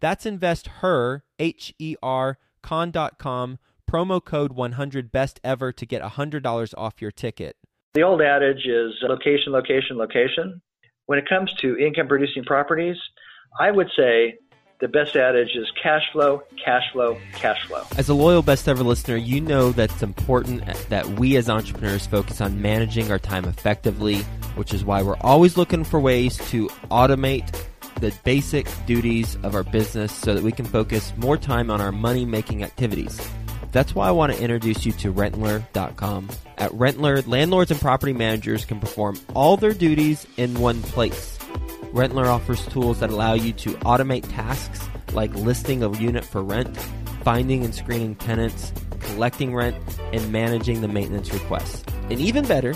That's investher, H E R, con.com promo code 100 best ever to get $100 off your ticket. The old adage is location, location, location. When it comes to income producing properties, I would say the best adage is cash flow, cash flow, cash flow. As a loyal best ever listener, you know that it's important that we as entrepreneurs focus on managing our time effectively, which is why we're always looking for ways to automate the basic duties of our business so that we can focus more time on our money making activities. That's why I want to introduce you to Rentler.com. At Rentler, landlords and property managers can perform all their duties in one place. Rentler offers tools that allow you to automate tasks like listing a unit for rent, finding and screening tenants, collecting rent, and managing the maintenance requests. And even better,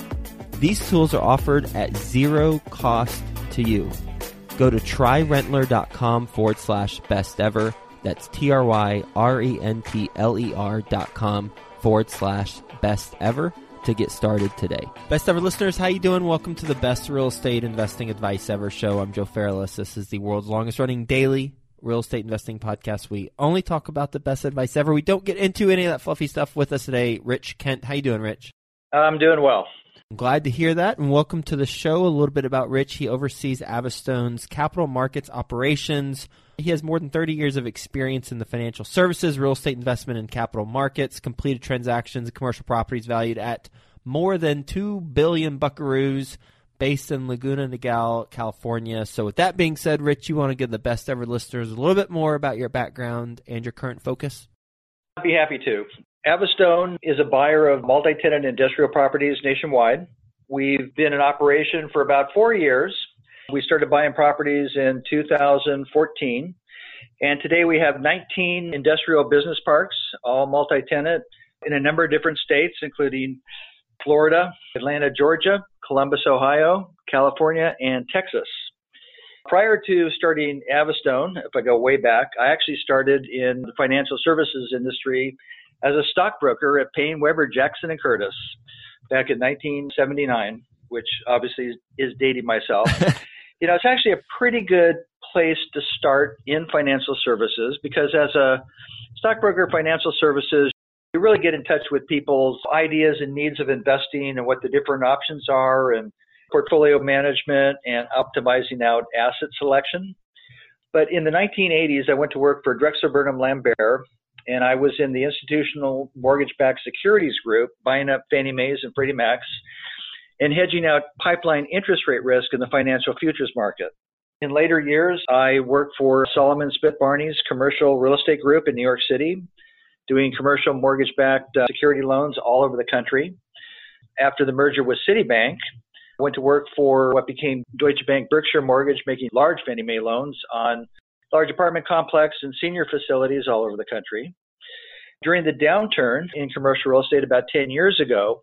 these tools are offered at zero cost to you. Go to tryrentler.com forward slash best ever that's T R Y R E N T L E R dot com forward slash best ever to get started today. Best ever listeners, how you doing? Welcome to the best real estate investing advice ever show. I'm Joe Fairless. This is the world's longest running daily real estate investing podcast. We only talk about the best advice ever. We don't get into any of that fluffy stuff with us today. Rich Kent, how you doing, Rich? Uh, I'm doing well. I'm glad to hear that, and welcome to the show. A little bit about Rich. He oversees Avistone's capital markets operations, he has more than 30 years of experience in the financial services, real estate investment, and capital markets, completed transactions commercial properties valued at more than 2 billion buckaroos based in Laguna Niguel, California. So, with that being said, Rich, you want to give the best ever listeners a little bit more about your background and your current focus? I'd be happy to. Avistone is a buyer of multi tenant industrial properties nationwide. We've been in operation for about four years we started buying properties in 2014, and today we have 19 industrial business parks, all multi tenant, in a number of different states, including Florida, Atlanta, Georgia, Columbus, Ohio, California, and Texas. Prior to starting Avistone, if I go way back, I actually started in the financial services industry as a stockbroker at Paine Webber Jackson and Curtis back in 1979, which obviously is dating myself. you know, it's actually a pretty good place to start in financial services because as a stockbroker financial services, you really get in touch with people's ideas and needs of investing and what the different options are and portfolio management and optimizing out asset selection. But in the 1980s, I went to work for Drexel Burnham Lambert, and I was in the institutional mortgage-backed securities group, buying up Fannie Mae's and Freddie Mac's and hedging out pipeline interest rate risk in the financial futures market. In later years, I worked for Salomon Smith Barney's commercial real estate group in New York City, doing commercial mortgage backed uh, security loans all over the country. After the merger with Citibank, I went to work for what became Deutsche Bank Berkshire Mortgage, making large Fannie Mae loans on large apartment complex and senior facilities all over the country. During the downturn in commercial real estate about 10 years ago,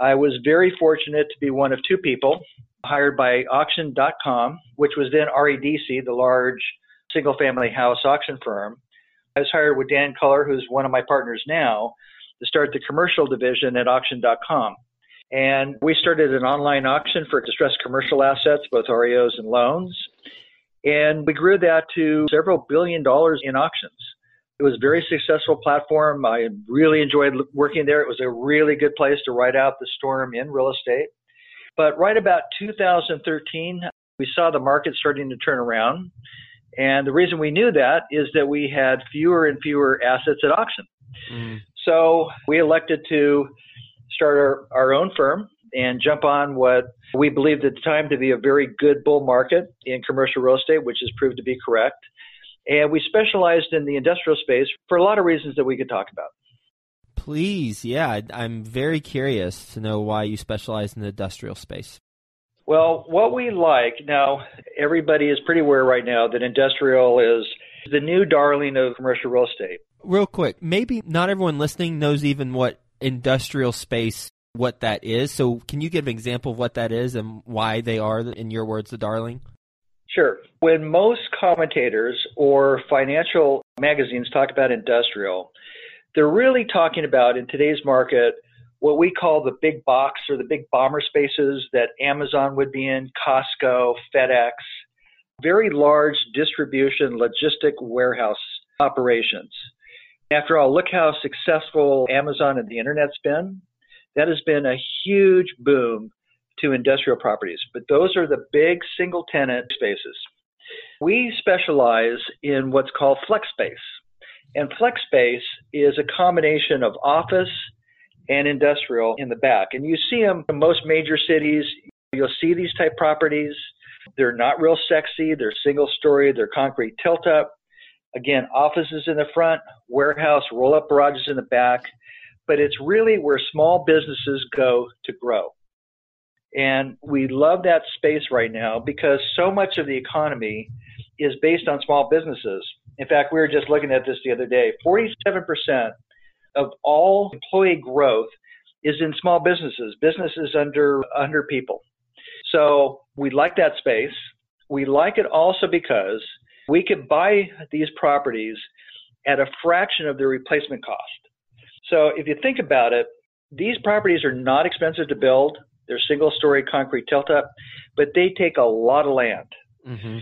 I was very fortunate to be one of two people hired by auction.com, which was then REDC, the large single family house auction firm. I was hired with Dan Culler, who's one of my partners now, to start the commercial division at auction.com. And we started an online auction for distressed commercial assets, both REOs and loans. And we grew that to several billion dollars in auctions. It was a very successful platform. I really enjoyed working there. It was a really good place to ride out the storm in real estate. But right about 2013, we saw the market starting to turn around. And the reason we knew that is that we had fewer and fewer assets at auction. Mm. So we elected to start our, our own firm and jump on what we believed at the time to be a very good bull market in commercial real estate, which has proved to be correct. And we specialized in the industrial space for a lot of reasons that we could talk about. Please, yeah, I'm very curious to know why you specialize in the industrial space. Well, what we like now, everybody is pretty aware right now that industrial is the new darling of commercial real estate. Real quick, maybe not everyone listening knows even what industrial space what that is. So, can you give an example of what that is and why they are, in your words, the darling? Sure. When most commentators or financial magazines talk about industrial, they're really talking about in today's market what we call the big box or the big bomber spaces that Amazon would be in, Costco, FedEx, very large distribution logistic warehouse operations. After all, look how successful Amazon and the internet's been. That has been a huge boom to industrial properties, but those are the big single tenant spaces. We specialize in what's called flex space. And flex space is a combination of office and industrial in the back. And you see them in most major cities. You'll see these type properties. They're not real sexy. They're single story. They're concrete tilt up. Again, offices in the front, warehouse, roll up garages in the back. But it's really where small businesses go to grow. And we love that space right now because so much of the economy is based on small businesses. In fact, we were just looking at this the other day. 47% of all employee growth is in small businesses, businesses under 100 people. So we like that space. We like it also because we could buy these properties at a fraction of their replacement cost. So if you think about it, these properties are not expensive to build. They're single story concrete tilt up, but they take a lot of land. Mm-hmm.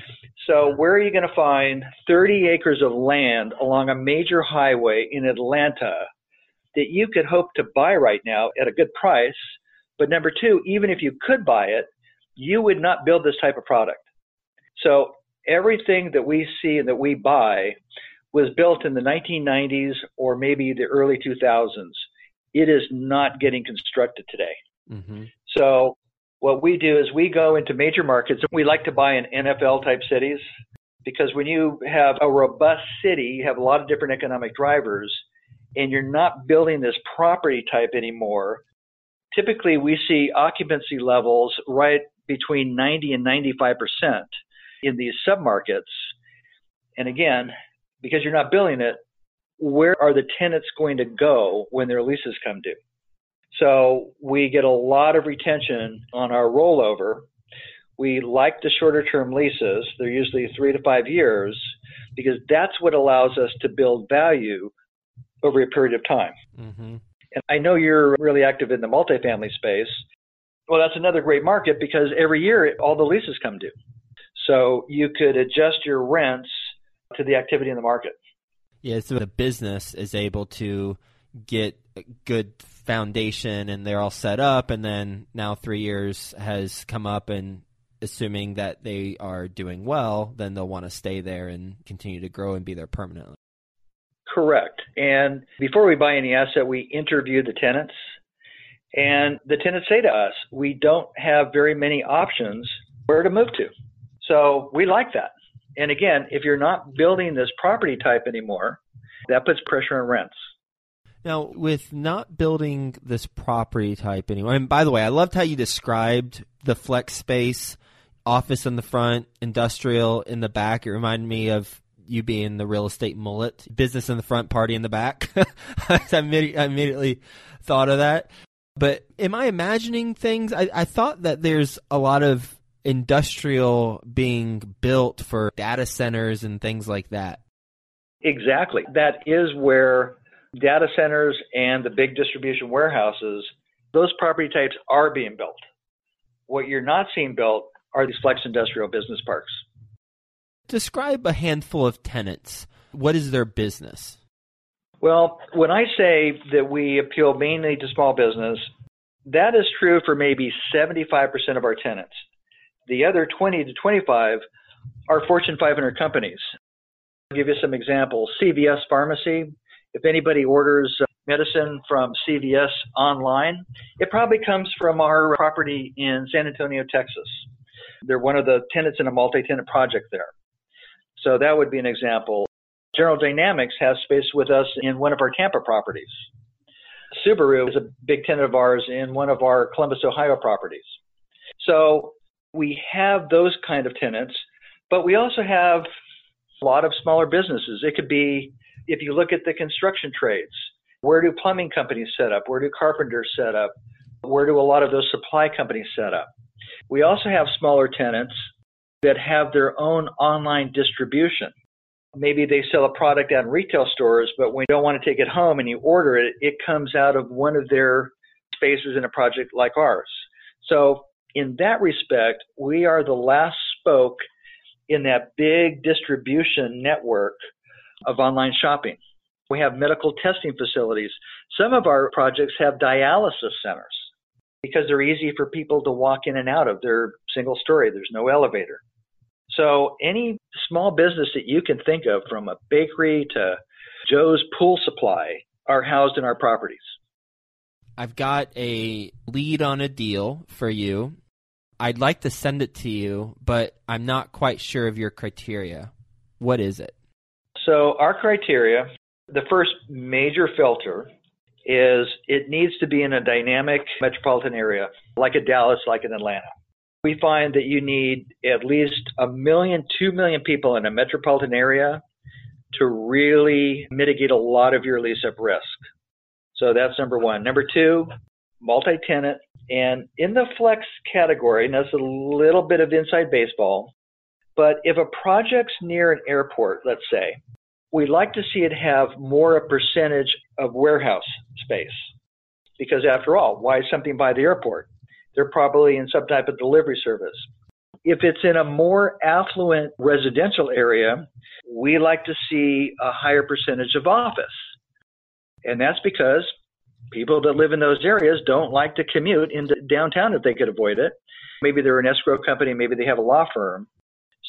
So, where are you going to find 30 acres of land along a major highway in Atlanta that you could hope to buy right now at a good price? But number two, even if you could buy it, you would not build this type of product. So, everything that we see and that we buy was built in the 1990s or maybe the early 2000s. It is not getting constructed today. Mm-hmm. So what we do is we go into major markets. We like to buy in NFL type cities because when you have a robust city, you have a lot of different economic drivers, and you're not building this property type anymore. Typically, we see occupancy levels right between 90 and 95 percent in these submarkets. And again, because you're not billing it, where are the tenants going to go when their leases come due? So we get a lot of retention on our rollover. We like the shorter term leases. They're usually three to five years because that's what allows us to build value over a period of time. Mm-hmm. And I know you're really active in the multifamily space. Well, that's another great market because every year all the leases come due. So you could adjust your rents to the activity in the market. Yeah, so the business is able to get a good foundation and they're all set up and then now 3 years has come up and assuming that they are doing well, then they'll want to stay there and continue to grow and be there permanently. Correct. And before we buy any asset, we interview the tenants. And the tenants say to us, we don't have very many options where to move to. So we like that. And again, if you're not building this property type anymore, that puts pressure on rents. Now, with not building this property type anymore, and by the way, I loved how you described the flex space, office in the front, industrial in the back. It reminded me of you being the real estate mullet, business in the front, party in the back. I, immediately thought of that. But am I imagining things? I, I thought that there's a lot of industrial being built for data centers and things like that. Exactly. That is where data centers and the big distribution warehouses, those property types are being built. What you're not seeing built are these flex industrial business parks. Describe a handful of tenants. What is their business? Well, when I say that we appeal mainly to small business, that is true for maybe 75% of our tenants. The other 20 to 25 are Fortune 500 companies. I'll give you some examples. CVS Pharmacy If anybody orders uh, medicine from CVS online, it probably comes from our property in San Antonio, Texas. They're one of the tenants in a multi tenant project there. So that would be an example. General Dynamics has space with us in one of our Tampa properties. Subaru is a big tenant of ours in one of our Columbus, Ohio properties. So we have those kind of tenants, but we also have a lot of smaller businesses. It could be, if you look at the construction trades, where do plumbing companies set up? Where do carpenters set up? Where do a lot of those supply companies set up? We also have smaller tenants that have their own online distribution. Maybe they sell a product at retail stores, but when you don't want to take it home and you order it, it comes out of one of their spaces in a project like ours. So in that respect, we are the last spoke in that big distribution network of online shopping. We have medical testing facilities. Some of our projects have dialysis centers because they're easy for people to walk in and out of. They're single story, there's no elevator. So, any small business that you can think of, from a bakery to Joe's pool supply, are housed in our properties. I've got a lead on a deal for you. I'd like to send it to you, but I'm not quite sure of your criteria. What is it? So, our criteria the first major filter is it needs to be in a dynamic metropolitan area, like a Dallas, like an Atlanta. We find that you need at least a million, two million people in a metropolitan area to really mitigate a lot of your lease up risk. So that's number one. Number two, multi tenant and in the flex category, and that's a little bit of inside baseball, but if a project's near an airport, let's say, we'd like to see it have more a percentage of warehouse space. Because after all, why something by the airport? They're probably in some type of delivery service. If it's in a more affluent residential area, we like to see a higher percentage of office. And that's because people that live in those areas don't like to commute into downtown if they could avoid it. Maybe they're an escrow company, maybe they have a law firm.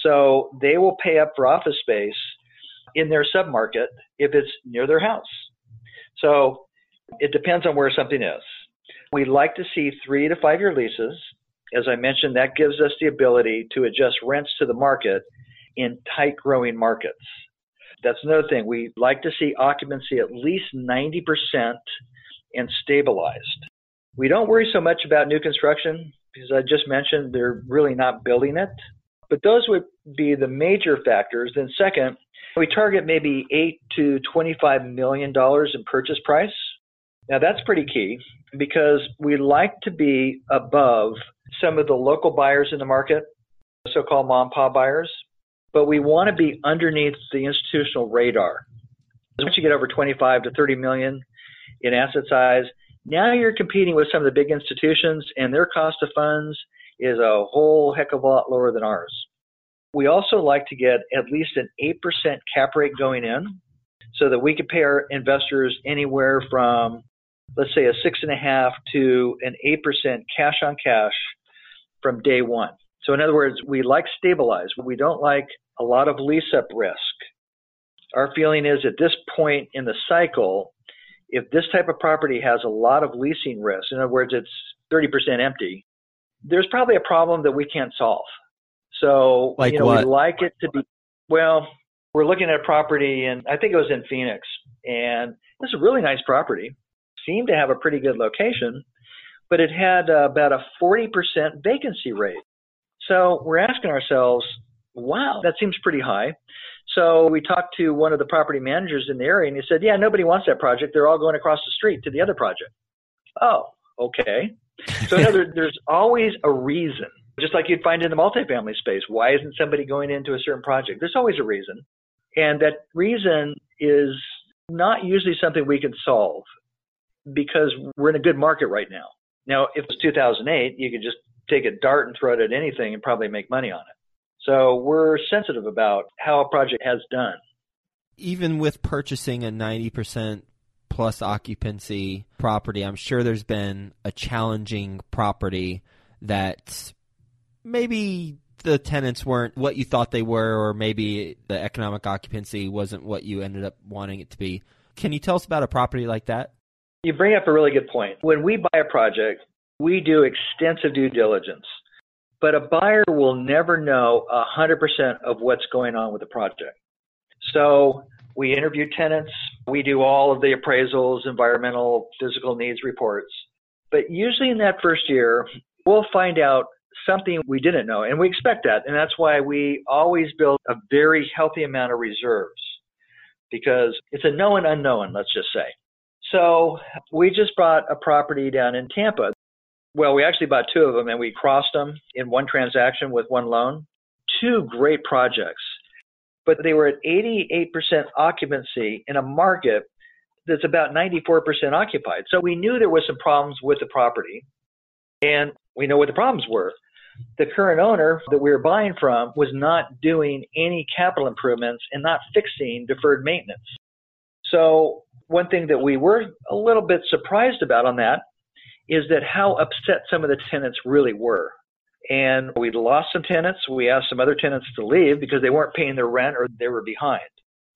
So they will pay up for office space in their submarket if it's near their house. So it depends on where something is. We like to see three to five year leases. As I mentioned, that gives us the ability to adjust rents to the market in tight growing markets. That's another thing. We like to see occupancy at least 90% and stabilized. We don't worry so much about new construction because I just mentioned they're really not building it. But those would be the major factors. Then, second, we target maybe eight to twenty-five million dollars in purchase price. Now that's pretty key because we like to be above some of the local buyers in the market, so-called mom and pop buyers, but we want to be underneath the institutional radar. Once you get over 25 to 30 million in asset size, now you're competing with some of the big institutions, and their cost of funds is a whole heck of a lot lower than ours. We also like to get at least an 8% cap rate going in so that we could pay our investors anywhere from, let's say, a six and a half to an 8% cash on cash from day one. So in other words, we like stabilize, but we don't like a lot of lease up risk. Our feeling is at this point in the cycle, if this type of property has a lot of leasing risk, in other words, it's 30% empty, there's probably a problem that we can't solve. So, like you know, what? we like it to be, well, we're looking at a property and I think it was in Phoenix and it's a really nice property. Seemed to have a pretty good location, but it had uh, about a 40% vacancy rate. So we're asking ourselves, wow, that seems pretty high. So we talked to one of the property managers in the area and he said, yeah, nobody wants that project. They're all going across the street to the other project. Oh, okay. So another, there's always a reason just like you'd find in the multifamily space. Why isn't somebody going into a certain project? There's always a reason. And that reason is not usually something we can solve because we're in a good market right now. Now, if it's 2008, you could just take a dart and throw it at anything and probably make money on it. So we're sensitive about how a project has done. Even with purchasing a 90% plus occupancy property, I'm sure there's been a challenging property that maybe the tenants weren't what you thought they were, or maybe the economic occupancy wasn't what you ended up wanting it to be. Can you tell us about a property like that? You bring up a really good point. When we buy a project, we do extensive due diligence, but a buyer will never know 100% of what's going on with the project. So we interview tenants, we do all of the appraisals, environmental, physical needs reports. But usually in that first year, we'll find out something we didn't know, and we expect that. And that's why we always build a very healthy amount of reserves because it's a known unknown, let's just say. So we just bought a property down in Tampa. Well, we actually bought two of them and we crossed them in one transaction with one loan. Two great projects but they were at 88% occupancy in a market that's about 94% occupied. So we knew there was some problems with the property, and we know what the problems were. The current owner that we were buying from was not doing any capital improvements and not fixing deferred maintenance. So one thing that we were a little bit surprised about on that is that how upset some of the tenants really were and we lost some tenants. We asked some other tenants to leave because they weren't paying their rent or they were behind.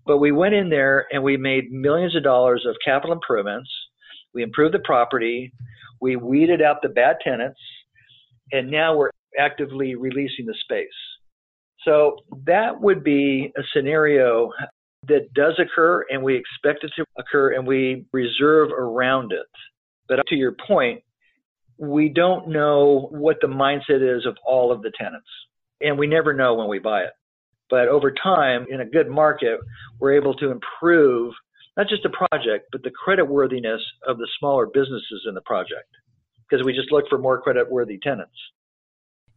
But we went in there and we made millions of dollars of capital improvements. We improved the property. We weeded out the bad tenants. And now we're actively releasing the space. So that would be a scenario that does occur and we expect it to occur and we reserve around it. But to your point, we don't know what the mindset is of all of the tenants. And we never know when we buy it. But over time, in a good market, we're able to improve not just the project, but the credit worthiness of the smaller businesses in the project because we just look for more credit worthy tenants.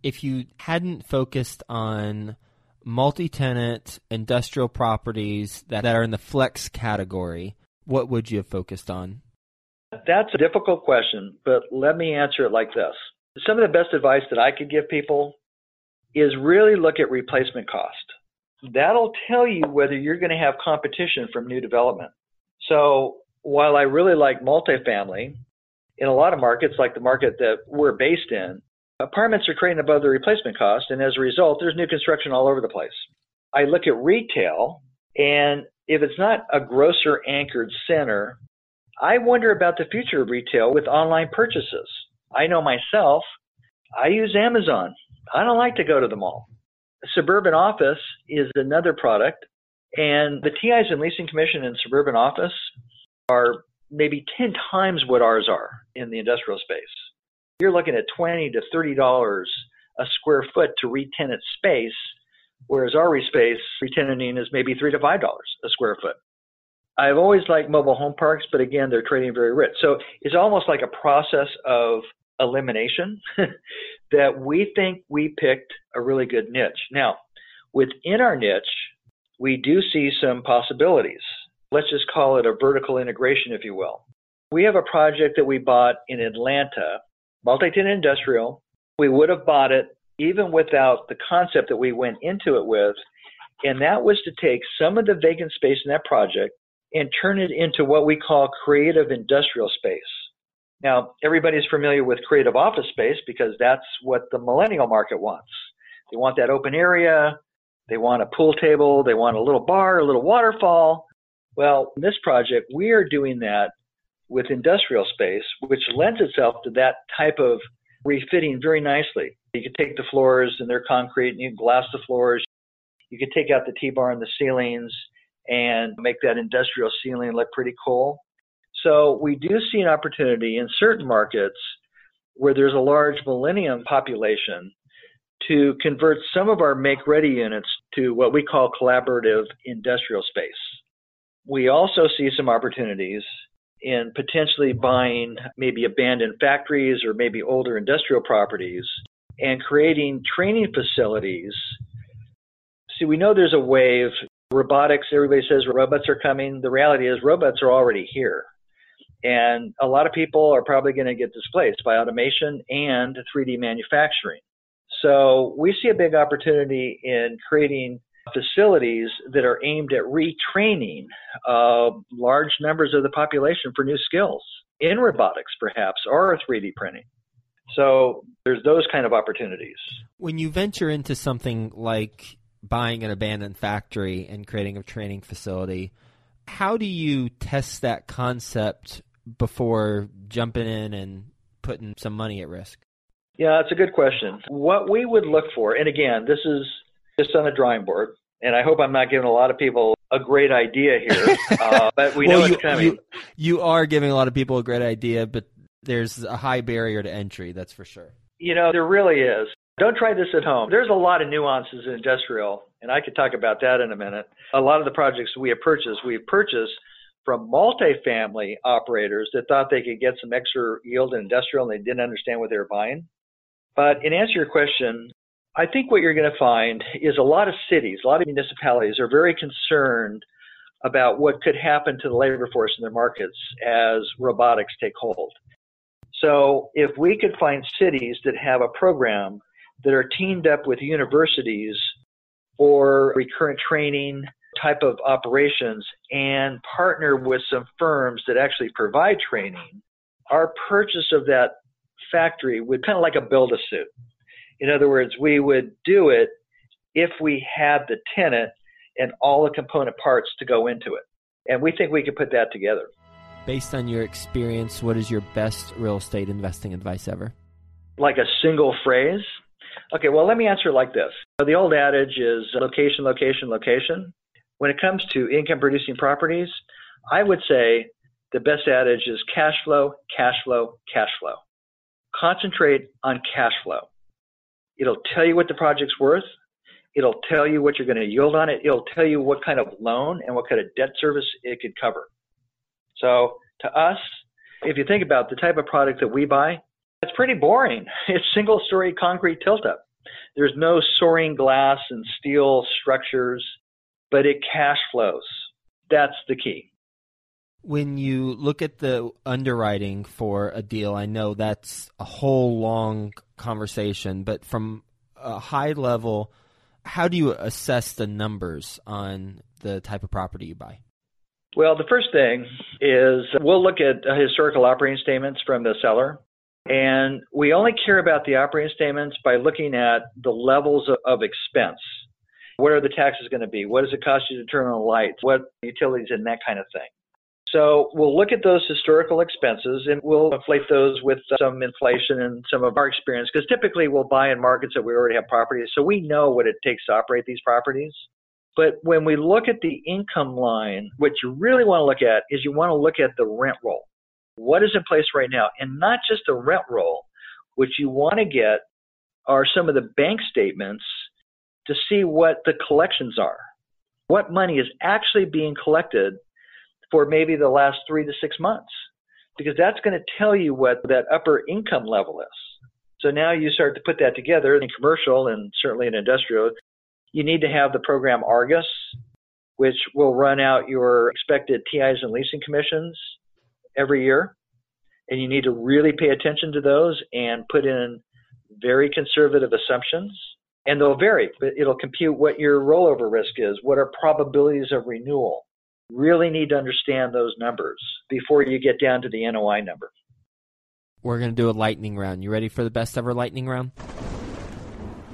If you hadn't focused on multi tenant industrial properties that, that are in the flex category, what would you have focused on? That's a difficult question, but let me answer it like this. Some of the best advice that I could give people is really look at replacement cost. That'll tell you whether you're going to have competition from new development. So while I really like multifamily, in a lot of markets, like the market that we're based in, apartments are trading above the replacement cost, and as a result, there's new construction all over the place. I look at retail, and if it's not a grocer anchored center, I wonder about the future of retail with online purchases. I know myself, I use Amazon. I don't like to go to the mall. Suburban office is another product, and the TIs and leasing commission in suburban office are maybe 10 times what ours are in the industrial space. You're looking at 20 to $30 a square foot to re-tenant space, whereas our space re-tenanting is maybe 3 to $5 a square foot. I've always liked mobile home parks, but again, they're trading very rich. So it's almost like a process of elimination that we think we picked a really good niche. Now, within our niche, we do see some possibilities. Let's just call it a vertical integration, if you will. We have a project that we bought in Atlanta, multi-tenant industrial. We would have bought it even without the concept that we went into it with, and that was to take some of the vacant space in that project and turn it into what we call creative industrial space. Now, everybody's familiar with creative office space because that's what the millennial market wants. They want that open area, they want a pool table, they want a little bar, a little waterfall. Well, in this project, we are doing that with industrial space, which lends itself to that type of refitting very nicely. You could take the floors and they're concrete and you can glass the floors. You could take out the T-bar and the ceilings and make that industrial ceiling look pretty cool. So we do see an opportunity in certain markets where there's a large millennium population to convert some of our make ready units to what we call collaborative industrial space. We also see some opportunities in potentially buying maybe abandoned factories or maybe older industrial properties and creating training facilities. See, we know there's a wave robotics, everybody says robots are coming. The reality is robots are already here. And a lot of people are probably going to get displaced by automation and 3D manufacturing. So we see a big opportunity in creating facilities that are aimed at retraining uh, large numbers of the population for new skills in robotics, perhaps, or 3D printing. So there's those kind of opportunities. When you venture into something like buying an abandoned factory and creating a training facility, How do you test that concept before jumping in and putting some money at risk? Yeah, that's a good question. What we would look for, and again, this is just on the drawing board, and I hope I'm not giving a lot of people a great idea here, uh, but we well, know you, it's coming. You, you are giving a lot of people a great idea, but there's a high barrier to entry, that's for sure. You know, there really is. Don't try this at home. There's a lot of nuances in industrial, and I could talk about that in a minute. A lot of the projects we have purchased, we've purchased from multifamily operators that thought they could get some extra yield in industrial and they didn't understand what they were buying. But in answer to your question, I think what you're going to find is a lot of cities, a lot of municipalities are very concerned about what could happen to the labor force in their markets as robotics take hold. So if we could find cities that have a program that are teamed up with universities for recurrent training type of operations and partner with some firms that actually provide training, our purchase of that factory would kind of like a build a suit. In other words, we would do it if we had the tenant and all the component parts to go into it. And we think we could put that together. Based on your experience, what is your best real estate investing advice ever? Like a single phrase? Okay, well, let me answer like this. The old adage is location, location, location. When it comes to income producing properties, I would say the best adage is cash flow, cash flow, cash flow. Concentrate on cash flow. It'll tell you what the project's worth. It'll tell you what you're going to yield on it. It'll tell you what kind of loan and what kind of debt service it could cover. So to us, if you think about the type of product that we buy, it's pretty boring. It's single story concrete tilt up. There's no soaring glass and steel structures, but it cash flows. That's the key. When you look at the underwriting for a deal, I know that's a whole long conversation, but from a high level, how do you assess the numbers on the type of property you buy? Well, the first thing is we'll look at historical operating statements from the seller. And we only care about the operating statements by looking at the levels of, expense. What are the taxes going to be? What does it cost you to turn on lights? What utilities and that kind of thing. So we'll look at those historical expenses and we'll inflate those with some inflation and some of our experience because typically we'll buy in markets that we already have properties. So we know what it takes to operate these properties. But when we look at the income line, what you really want to look at is you want to look at the rent roll. What is in place right now? And not just the rent roll. What you want to get are some of the bank statements to see what the collections are. What money is actually being collected for maybe the last three to six months, because that's going to tell you what that upper income level is. So now you start to put that together in commercial and certainly in industrial. You need to have the program Argus, which will run out your expected TIs and leasing commissions every year. And you need to really pay attention to those and put in very conservative assumptions. And they'll vary, but it'll compute what your rollover risk is, what are probabilities of renewal, really need to understand those numbers before you get down to the NOI number. We're going to do a lightning round. You ready for the best ever lightning round?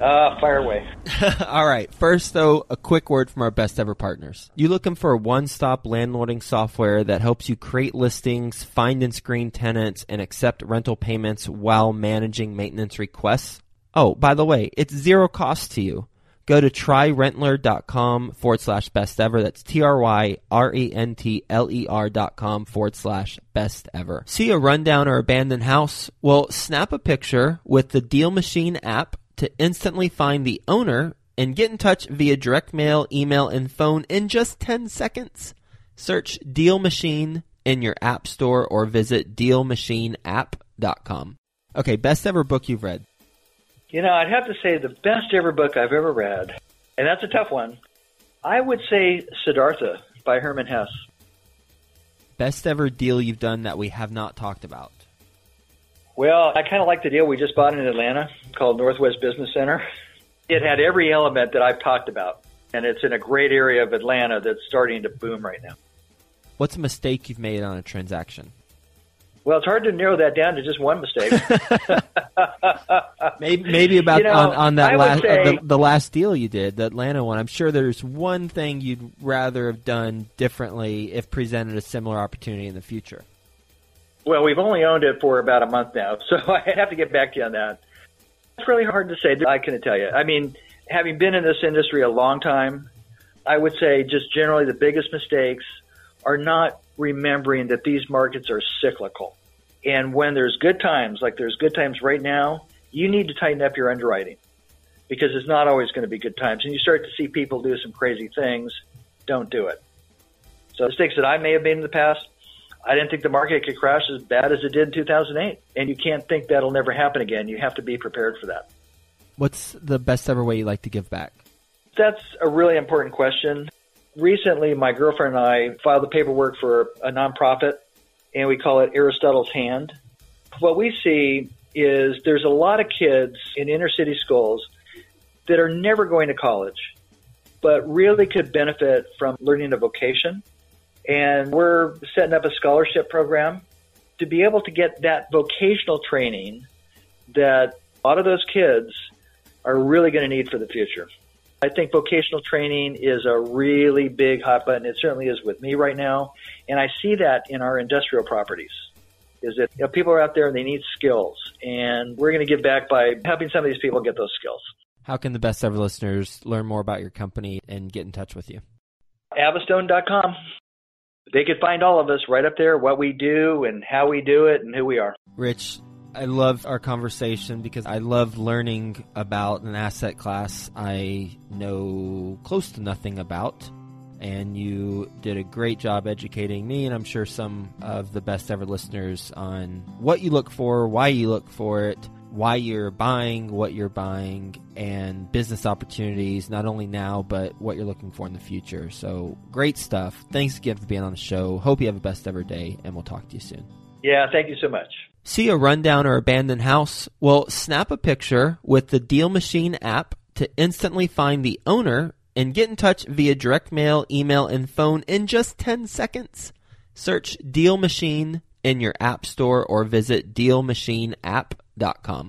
Uh, fire away. All right. First, though, a quick word from our best ever partners. You looking for a one-stop landlording software that helps you create listings, find and screen tenants, and accept rental payments while managing maintenance requests? Oh, by the way, it's zero cost to you. Go to tryrentler.com forward slash best ever. That's T R Y R E N T L E R dot com forward slash best ever. See a rundown or abandoned house? Well, snap a picture with the Deal Machine app to instantly find the owner and get in touch via direct mail, email, and phone in just 10 seconds. Search Deal Machine in your app store or visit dealmachineapp.com. Okay, best ever book you've read. You know, I'd have to say the best ever book I've ever read, and that's a tough one. I would say Siddhartha by Hermann Hesse. Best ever deal you've done that we have not talked about? Well, I kind of like the deal we just bought in Atlanta called Northwest Business Center. It had every element that I've talked about, and it's in a great area of Atlanta that's starting to boom right now. What's a mistake you've made on a transaction? Well, it's hard to narrow that down to just one mistake. maybe, maybe about You know, on, on that last uh, the, the last deal you did, the Atlanta one. I'm sure there's one thing you'd rather have done differently if presented a similar opportunity in the future. Well, we've only owned it for about a month now, so I have to get back to you on that. It's really hard to say. I couldn't tell you. I mean, having been in this industry a long time, I would say just generally the biggest mistakes are not remembering that these markets are cyclical. And when there's good times, like there's good times right now, you need to tighten up your underwriting because it's not always going to be good times. And you start to see people do some crazy things. Don't do it. So mistakes that I may have made in the past, I didn't think the market could crash as bad as it did in 2008. And you can't think that'll never happen again. You have to be prepared for that. What's the best ever way you like to give back? That's a really important question. Recently, my girlfriend and I filed the paperwork for a nonprofit, and we call it Aristotle's Hand. What we see is there's a lot of kids in inner city schools that are never going to college, but really could benefit from learning a vocation. And we're setting up a scholarship program to be able to get that vocational training that a lot of those kids are really going to need for the future. I think vocational training is a really big hot button. It certainly is with me right now. And I see that in our industrial properties is that you know, people are out there and they need skills. And we're going to give back by helping some of these people get those skills. How can the best ever listeners learn more about your company and get in touch with you? Avistone.com. They could find all of us right up there, what we do and how we do it and who we are. Rich, I love our conversation because I love learning about an asset class I know close to nothing about. And you did a great job educating me, and I'm sure some of the best ever listeners on what you look for, why you look for it, why you're buying what you're buying, and business opportunities, not only now, but what you're looking for in the future. So great stuff. Thanks again for being on the show. Hope you have a best ever day, and we'll talk to you soon. Yeah, thank you so much. See a rundown or abandoned house? Well, snap a picture with the Deal Machine app to instantly find the owner and get in touch via direct mail, email, and phone in just 10 seconds. Search Deal Machine in your app store or visit dealmachineapp.com.